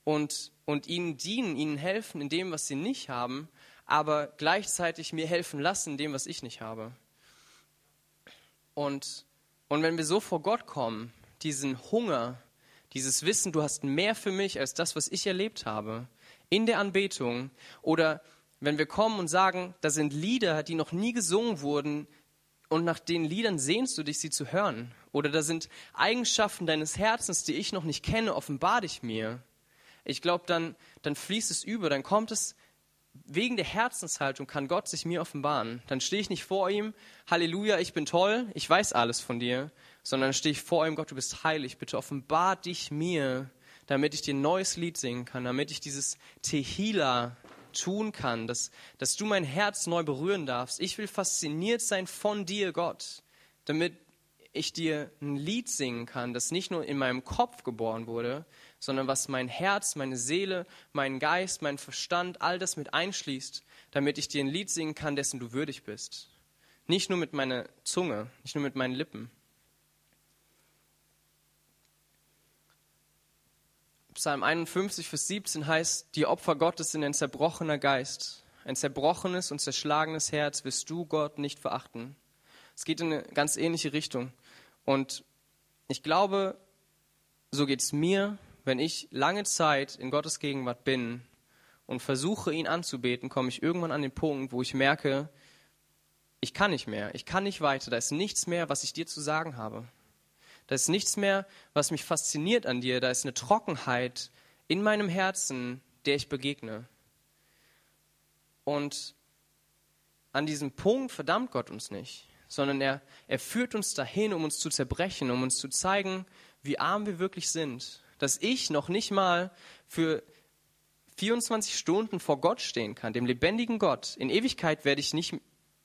Und, und ihnen dienen, ihnen helfen in dem, was sie nicht haben, aber gleichzeitig mir helfen lassen in dem, was ich nicht habe. Und und wenn wir so vor Gott kommen, diesen Hunger, dieses Wissen, du hast mehr für mich als das, was ich erlebt habe, in der Anbetung, oder wenn wir kommen und sagen, da sind Lieder, die noch nie gesungen wurden, und nach den Liedern sehnst du dich, sie zu hören. Oder da sind Eigenschaften deines Herzens, die ich noch nicht kenne, offenbar dich mir. Ich glaube, dann, dann fließt es über, dann kommt es wegen der Herzenshaltung kann Gott sich mir offenbaren. Dann stehe ich nicht vor ihm, Halleluja, ich bin toll, ich weiß alles von dir, sondern stehe ich vor ihm, Gott, du bist heilig, bitte offenbar dich mir, damit ich dir ein neues Lied singen kann, damit ich dieses Tehila tun kann, dass, dass du mein Herz neu berühren darfst. Ich will fasziniert sein von dir, Gott, damit ich dir ein Lied singen kann, das nicht nur in meinem Kopf geboren wurde, sondern was mein Herz, meine Seele, mein Geist, mein Verstand, all das mit einschließt, damit ich dir ein Lied singen kann, dessen du würdig bist. Nicht nur mit meiner Zunge, nicht nur mit meinen Lippen. Psalm 51, Vers 17 heißt, die Opfer Gottes sind ein zerbrochener Geist. Ein zerbrochenes und zerschlagenes Herz wirst du, Gott, nicht verachten. Es geht in eine ganz ähnliche Richtung. Und ich glaube, so geht es mir wenn ich lange Zeit in Gottes Gegenwart bin und versuche, ihn anzubeten, komme ich irgendwann an den Punkt, wo ich merke, ich kann nicht mehr, ich kann nicht weiter, da ist nichts mehr, was ich dir zu sagen habe. Da ist nichts mehr, was mich fasziniert an dir, da ist eine Trockenheit in meinem Herzen, der ich begegne. Und an diesem Punkt verdammt Gott uns nicht, sondern er, er führt uns dahin, um uns zu zerbrechen, um uns zu zeigen, wie arm wir wirklich sind. Dass ich noch nicht mal für 24 Stunden vor Gott stehen kann, dem lebendigen Gott. In Ewigkeit werde ich nicht,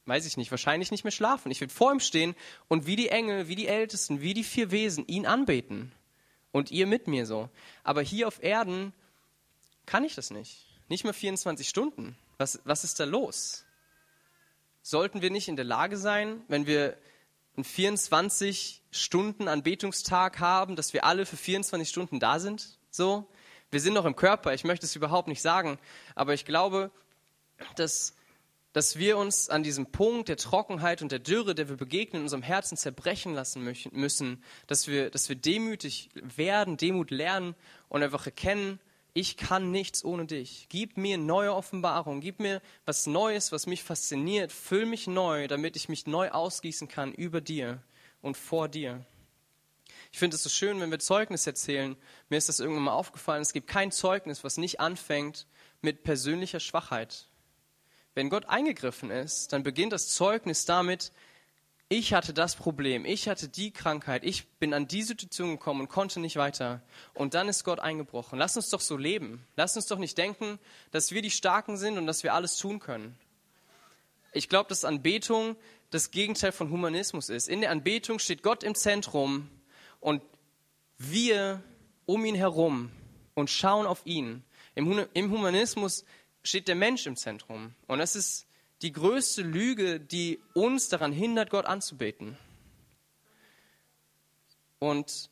weiß ich nicht, wahrscheinlich nicht mehr schlafen. Ich werde vor ihm stehen und wie die Engel, wie die Ältesten, wie die vier Wesen ihn anbeten. Und ihr mit mir so. Aber hier auf Erden kann ich das nicht. Nicht mehr 24 Stunden. Was, was ist da los? Sollten wir nicht in der Lage sein, wenn wir einen 24 Stunden Anbetungstag haben, dass wir alle für 24 Stunden da sind? So? Wir sind noch im Körper, ich möchte es überhaupt nicht sagen, aber ich glaube, dass, dass wir uns an diesem Punkt der Trockenheit und der Dürre, der wir begegnen, in unserem Herzen zerbrechen lassen müssen, dass wir, dass wir demütig werden, Demut lernen und einfach erkennen, ich kann nichts ohne dich. Gib mir neue Offenbarung, gib mir was Neues, was mich fasziniert. Füll mich neu, damit ich mich neu ausgießen kann über dir und vor dir. Ich finde es so schön, wenn wir Zeugnis erzählen. Mir ist das irgendwann mal aufgefallen. Es gibt kein Zeugnis, was nicht anfängt mit persönlicher Schwachheit. Wenn Gott eingegriffen ist, dann beginnt das Zeugnis damit, ich hatte das Problem, ich hatte die Krankheit, ich bin an die Situation gekommen und konnte nicht weiter. Und dann ist Gott eingebrochen. Lass uns doch so leben. Lass uns doch nicht denken, dass wir die Starken sind und dass wir alles tun können. Ich glaube, dass Anbetung das Gegenteil von Humanismus ist. In der Anbetung steht Gott im Zentrum und wir um ihn herum und schauen auf ihn. Im Humanismus steht der Mensch im Zentrum. Und das ist die größte Lüge, die uns daran hindert, Gott anzubeten. Und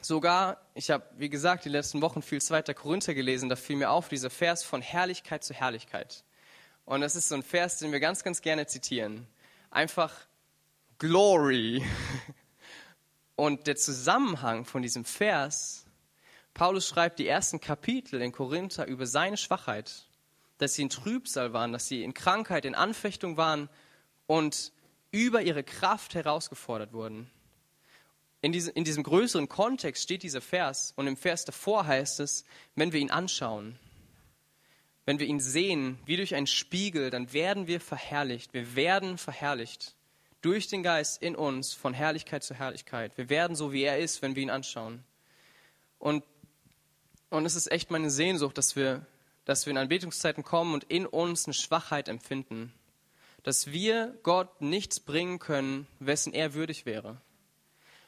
sogar, ich habe, wie gesagt, die letzten Wochen viel 2. Korinther gelesen, da fiel mir auf dieser Vers von Herrlichkeit zu Herrlichkeit. Und das ist so ein Vers, den wir ganz, ganz gerne zitieren. Einfach Glory. Und der Zusammenhang von diesem Vers, Paulus schreibt die ersten Kapitel in Korinther über seine Schwachheit dass sie in Trübsal waren, dass sie in Krankheit, in Anfechtung waren und über ihre Kraft herausgefordert wurden. In, diese, in diesem größeren Kontext steht dieser Vers und im Vers davor heißt es, wenn wir ihn anschauen, wenn wir ihn sehen, wie durch einen Spiegel, dann werden wir verherrlicht. Wir werden verherrlicht durch den Geist in uns von Herrlichkeit zu Herrlichkeit. Wir werden so, wie er ist, wenn wir ihn anschauen. Und, und es ist echt meine Sehnsucht, dass wir dass wir in Anbetungszeiten kommen und in uns eine Schwachheit empfinden. Dass wir Gott nichts bringen können, wessen er würdig wäre.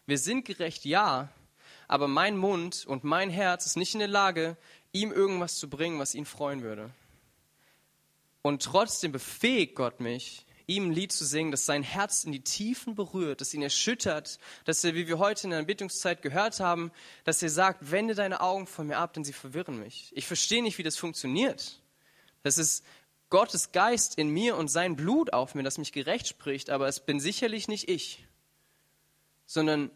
Wir sind gerecht, ja, aber mein Mund und mein Herz ist nicht in der Lage, ihm irgendwas zu bringen, was ihn freuen würde. Und trotzdem befähigt Gott mich, ihm ein Lied zu singen, das sein Herz in die Tiefen berührt, das ihn erschüttert, dass er, wie wir heute in der Anbetungszeit gehört haben, dass er sagt, wende deine Augen von mir ab, denn sie verwirren mich. Ich verstehe nicht, wie das funktioniert. Das ist Gottes Geist in mir und sein Blut auf mir, das mich gerecht spricht, aber es bin sicherlich nicht ich, sondern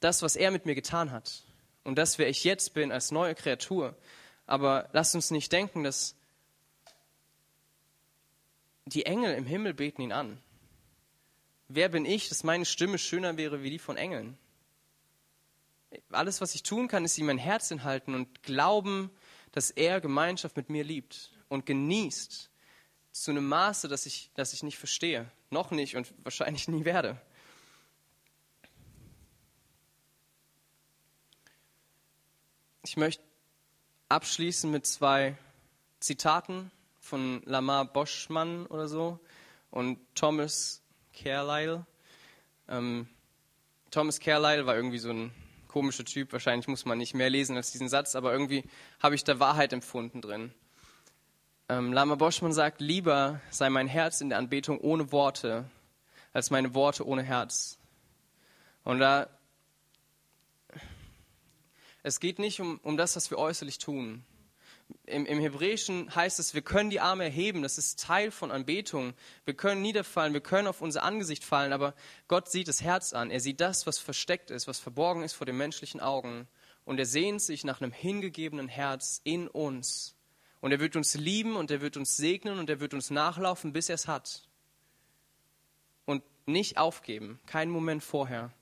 das, was er mit mir getan hat und das, wer ich jetzt bin als neue Kreatur. Aber lasst uns nicht denken, dass die Engel im Himmel beten ihn an. Wer bin ich, dass meine Stimme schöner wäre wie die von Engeln? Alles, was ich tun kann, ist ihm mein Herz hinhalten und glauben, dass er Gemeinschaft mit mir liebt und genießt zu einem Maße, das ich, das ich nicht verstehe. Noch nicht und wahrscheinlich nie werde. Ich möchte abschließen mit zwei Zitaten von Lamar Boschmann oder so und Thomas Carlyle. Ähm, Thomas Carlyle war irgendwie so ein komischer Typ. Wahrscheinlich muss man nicht mehr lesen als diesen Satz, aber irgendwie habe ich da Wahrheit empfunden drin. Ähm, Lama Boschmann sagt, lieber sei mein Herz in der Anbetung ohne Worte, als meine Worte ohne Herz. Und da, es geht nicht um, um das, was wir äußerlich tun im, im Hebräischen heißt es, wir können die Arme erheben, das ist Teil von Anbetung. Wir können niederfallen, wir können auf unser Angesicht fallen, aber Gott sieht das Herz an. Er sieht das, was versteckt ist, was verborgen ist vor den menschlichen Augen. Und er sehnt sich nach einem hingegebenen Herz in uns. Und er wird uns lieben und er wird uns segnen und er wird uns nachlaufen, bis er es hat. Und nicht aufgeben, keinen Moment vorher.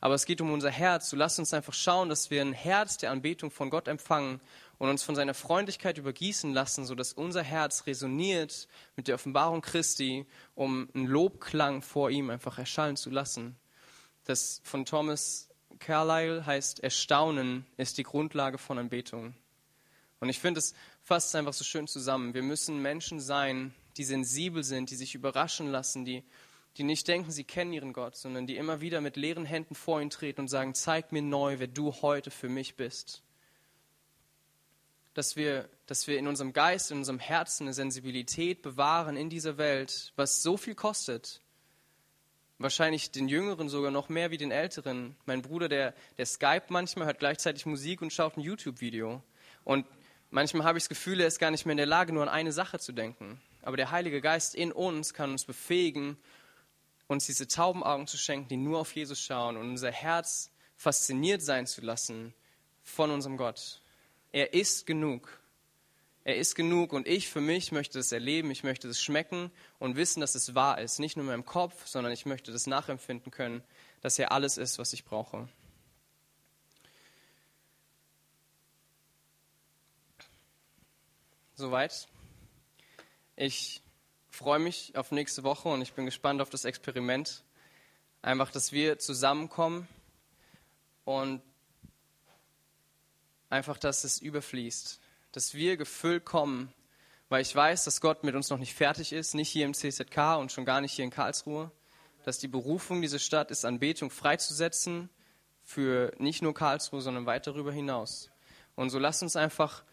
Aber es geht um unser Herz. So lasst uns einfach schauen, dass wir ein Herz der Anbetung von Gott empfangen und uns von seiner Freundlichkeit übergießen lassen, sodass unser Herz resoniert mit der Offenbarung Christi, um einen Lobklang vor ihm einfach erschallen zu lassen. Das von Thomas Carlyle heißt, Erstaunen ist die Grundlage von Anbetung. Und ich finde, es fasst einfach so schön zusammen. Wir müssen Menschen sein, die sensibel sind, die sich überraschen lassen, die, die nicht denken, sie kennen ihren Gott, sondern die immer wieder mit leeren Händen vor ihn treten und sagen, zeig mir neu, wer du heute für mich bist. Dass wir, dass wir in unserem Geist, in unserem Herzen eine Sensibilität bewahren in dieser Welt, was so viel kostet. Wahrscheinlich den Jüngeren sogar noch mehr wie den Älteren. Mein Bruder, der, der Skype manchmal, hört gleichzeitig Musik und schaut ein YouTube-Video. Und manchmal habe ich das Gefühl, er ist gar nicht mehr in der Lage, nur an eine Sache zu denken. Aber der Heilige Geist in uns kann uns befähigen, uns diese Taubenaugen zu schenken, die nur auf Jesus schauen und unser Herz fasziniert sein zu lassen von unserem Gott. Er ist genug. Er ist genug und ich für mich möchte es erleben, ich möchte es schmecken und wissen, dass es wahr ist. Nicht nur in meinem Kopf, sondern ich möchte das nachempfinden können, dass er alles ist, was ich brauche. Soweit. Ich freue mich auf nächste Woche und ich bin gespannt auf das Experiment. Einfach, dass wir zusammenkommen und einfach, dass es überfließt. Dass wir gefüllt kommen, weil ich weiß, dass Gott mit uns noch nicht fertig ist, nicht hier im CZK und schon gar nicht hier in Karlsruhe. Dass die Berufung dieser Stadt ist, Anbetung freizusetzen für nicht nur Karlsruhe, sondern weit darüber hinaus. Und so lasst uns einfach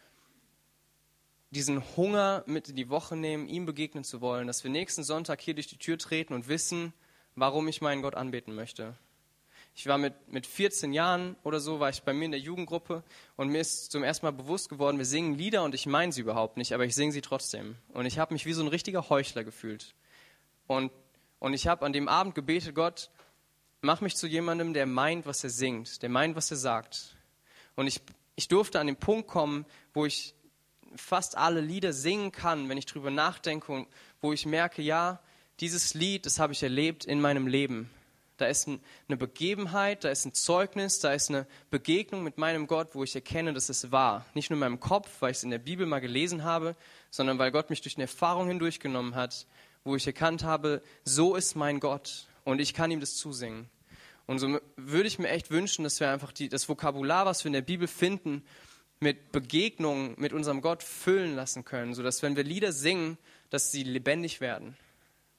diesen Hunger mit in die Woche nehmen, ihm begegnen zu wollen, dass wir nächsten Sonntag hier durch die Tür treten und wissen, warum ich meinen Gott anbeten möchte. Ich war mit, mit 14 Jahren oder so, war ich bei mir in der Jugendgruppe und mir ist zum ersten Mal bewusst geworden, wir singen Lieder und ich meine sie überhaupt nicht, aber ich singe sie trotzdem. Und ich habe mich wie so ein richtiger Heuchler gefühlt. Und, und ich habe an dem Abend gebetet, Gott, mach mich zu jemandem, der meint, was er singt, der meint, was er sagt. Und ich, ich durfte an den Punkt kommen, wo ich fast alle Lieder singen kann, wenn ich drüber nachdenke und wo ich merke, ja, dieses Lied, das habe ich erlebt in meinem Leben. Da ist eine Begebenheit, da ist ein Zeugnis, da ist eine Begegnung mit meinem Gott, wo ich erkenne, dass es wahr. Nicht nur in meinem Kopf, weil ich es in der Bibel mal gelesen habe, sondern weil Gott mich durch eine Erfahrung hindurchgenommen hat, wo ich erkannt habe, so ist mein Gott und ich kann ihm das zusingen. Und so würde ich mir echt wünschen, dass wir einfach die, das Vokabular, was wir in der Bibel finden, mit Begegnungen mit unserem Gott füllen lassen können, sodass wenn wir Lieder singen, dass sie lebendig werden,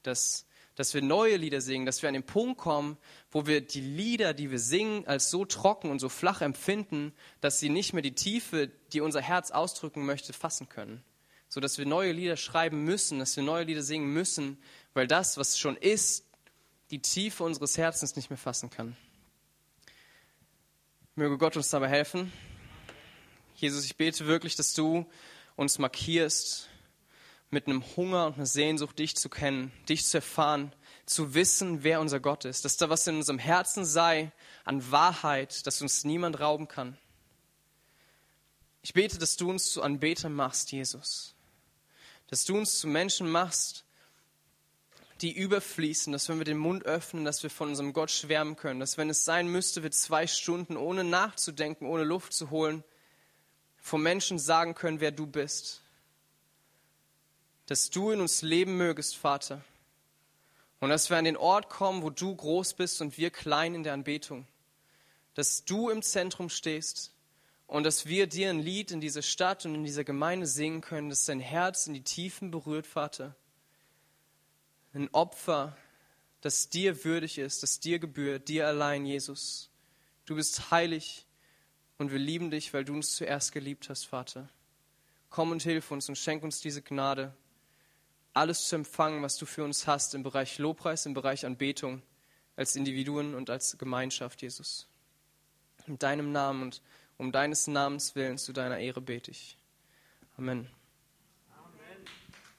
dass, dass wir neue Lieder singen, dass wir an den Punkt kommen, wo wir die Lieder, die wir singen, als so trocken und so flach empfinden, dass sie nicht mehr die Tiefe, die unser Herz ausdrücken möchte, fassen können. Sodass wir neue Lieder schreiben müssen, dass wir neue Lieder singen müssen, weil das, was schon ist, die Tiefe unseres Herzens nicht mehr fassen kann. Möge Gott uns dabei helfen. Jesus, ich bete wirklich, dass du uns markierst mit einem Hunger und einer Sehnsucht, dich zu kennen, dich zu erfahren, zu wissen, wer unser Gott ist, dass da was in unserem Herzen sei an Wahrheit, dass uns niemand rauben kann. Ich bete, dass du uns zu Anbetern machst, Jesus. Dass du uns zu Menschen machst, die überfließen, dass wenn wir den Mund öffnen, dass wir von unserem Gott schwärmen können, dass wenn es sein müsste, wir zwei Stunden ohne nachzudenken, ohne Luft zu holen, vom Menschen sagen können, wer du bist. Dass du in uns leben mögest, Vater. Und dass wir an den Ort kommen, wo du groß bist und wir klein in der Anbetung. Dass du im Zentrum stehst und dass wir dir ein Lied in dieser Stadt und in dieser Gemeinde singen können, das dein Herz in die Tiefen berührt, Vater. Ein Opfer, das dir würdig ist, das dir gebührt, dir allein, Jesus. Du bist heilig und wir lieben dich, weil du uns zuerst geliebt hast, Vater. Komm und hilf uns und schenk uns diese Gnade, alles zu empfangen, was du für uns hast im Bereich Lobpreis, im Bereich Anbetung, als Individuen und als Gemeinschaft, Jesus. In deinem Namen und um deines Namens willen zu deiner Ehre bete ich. Amen.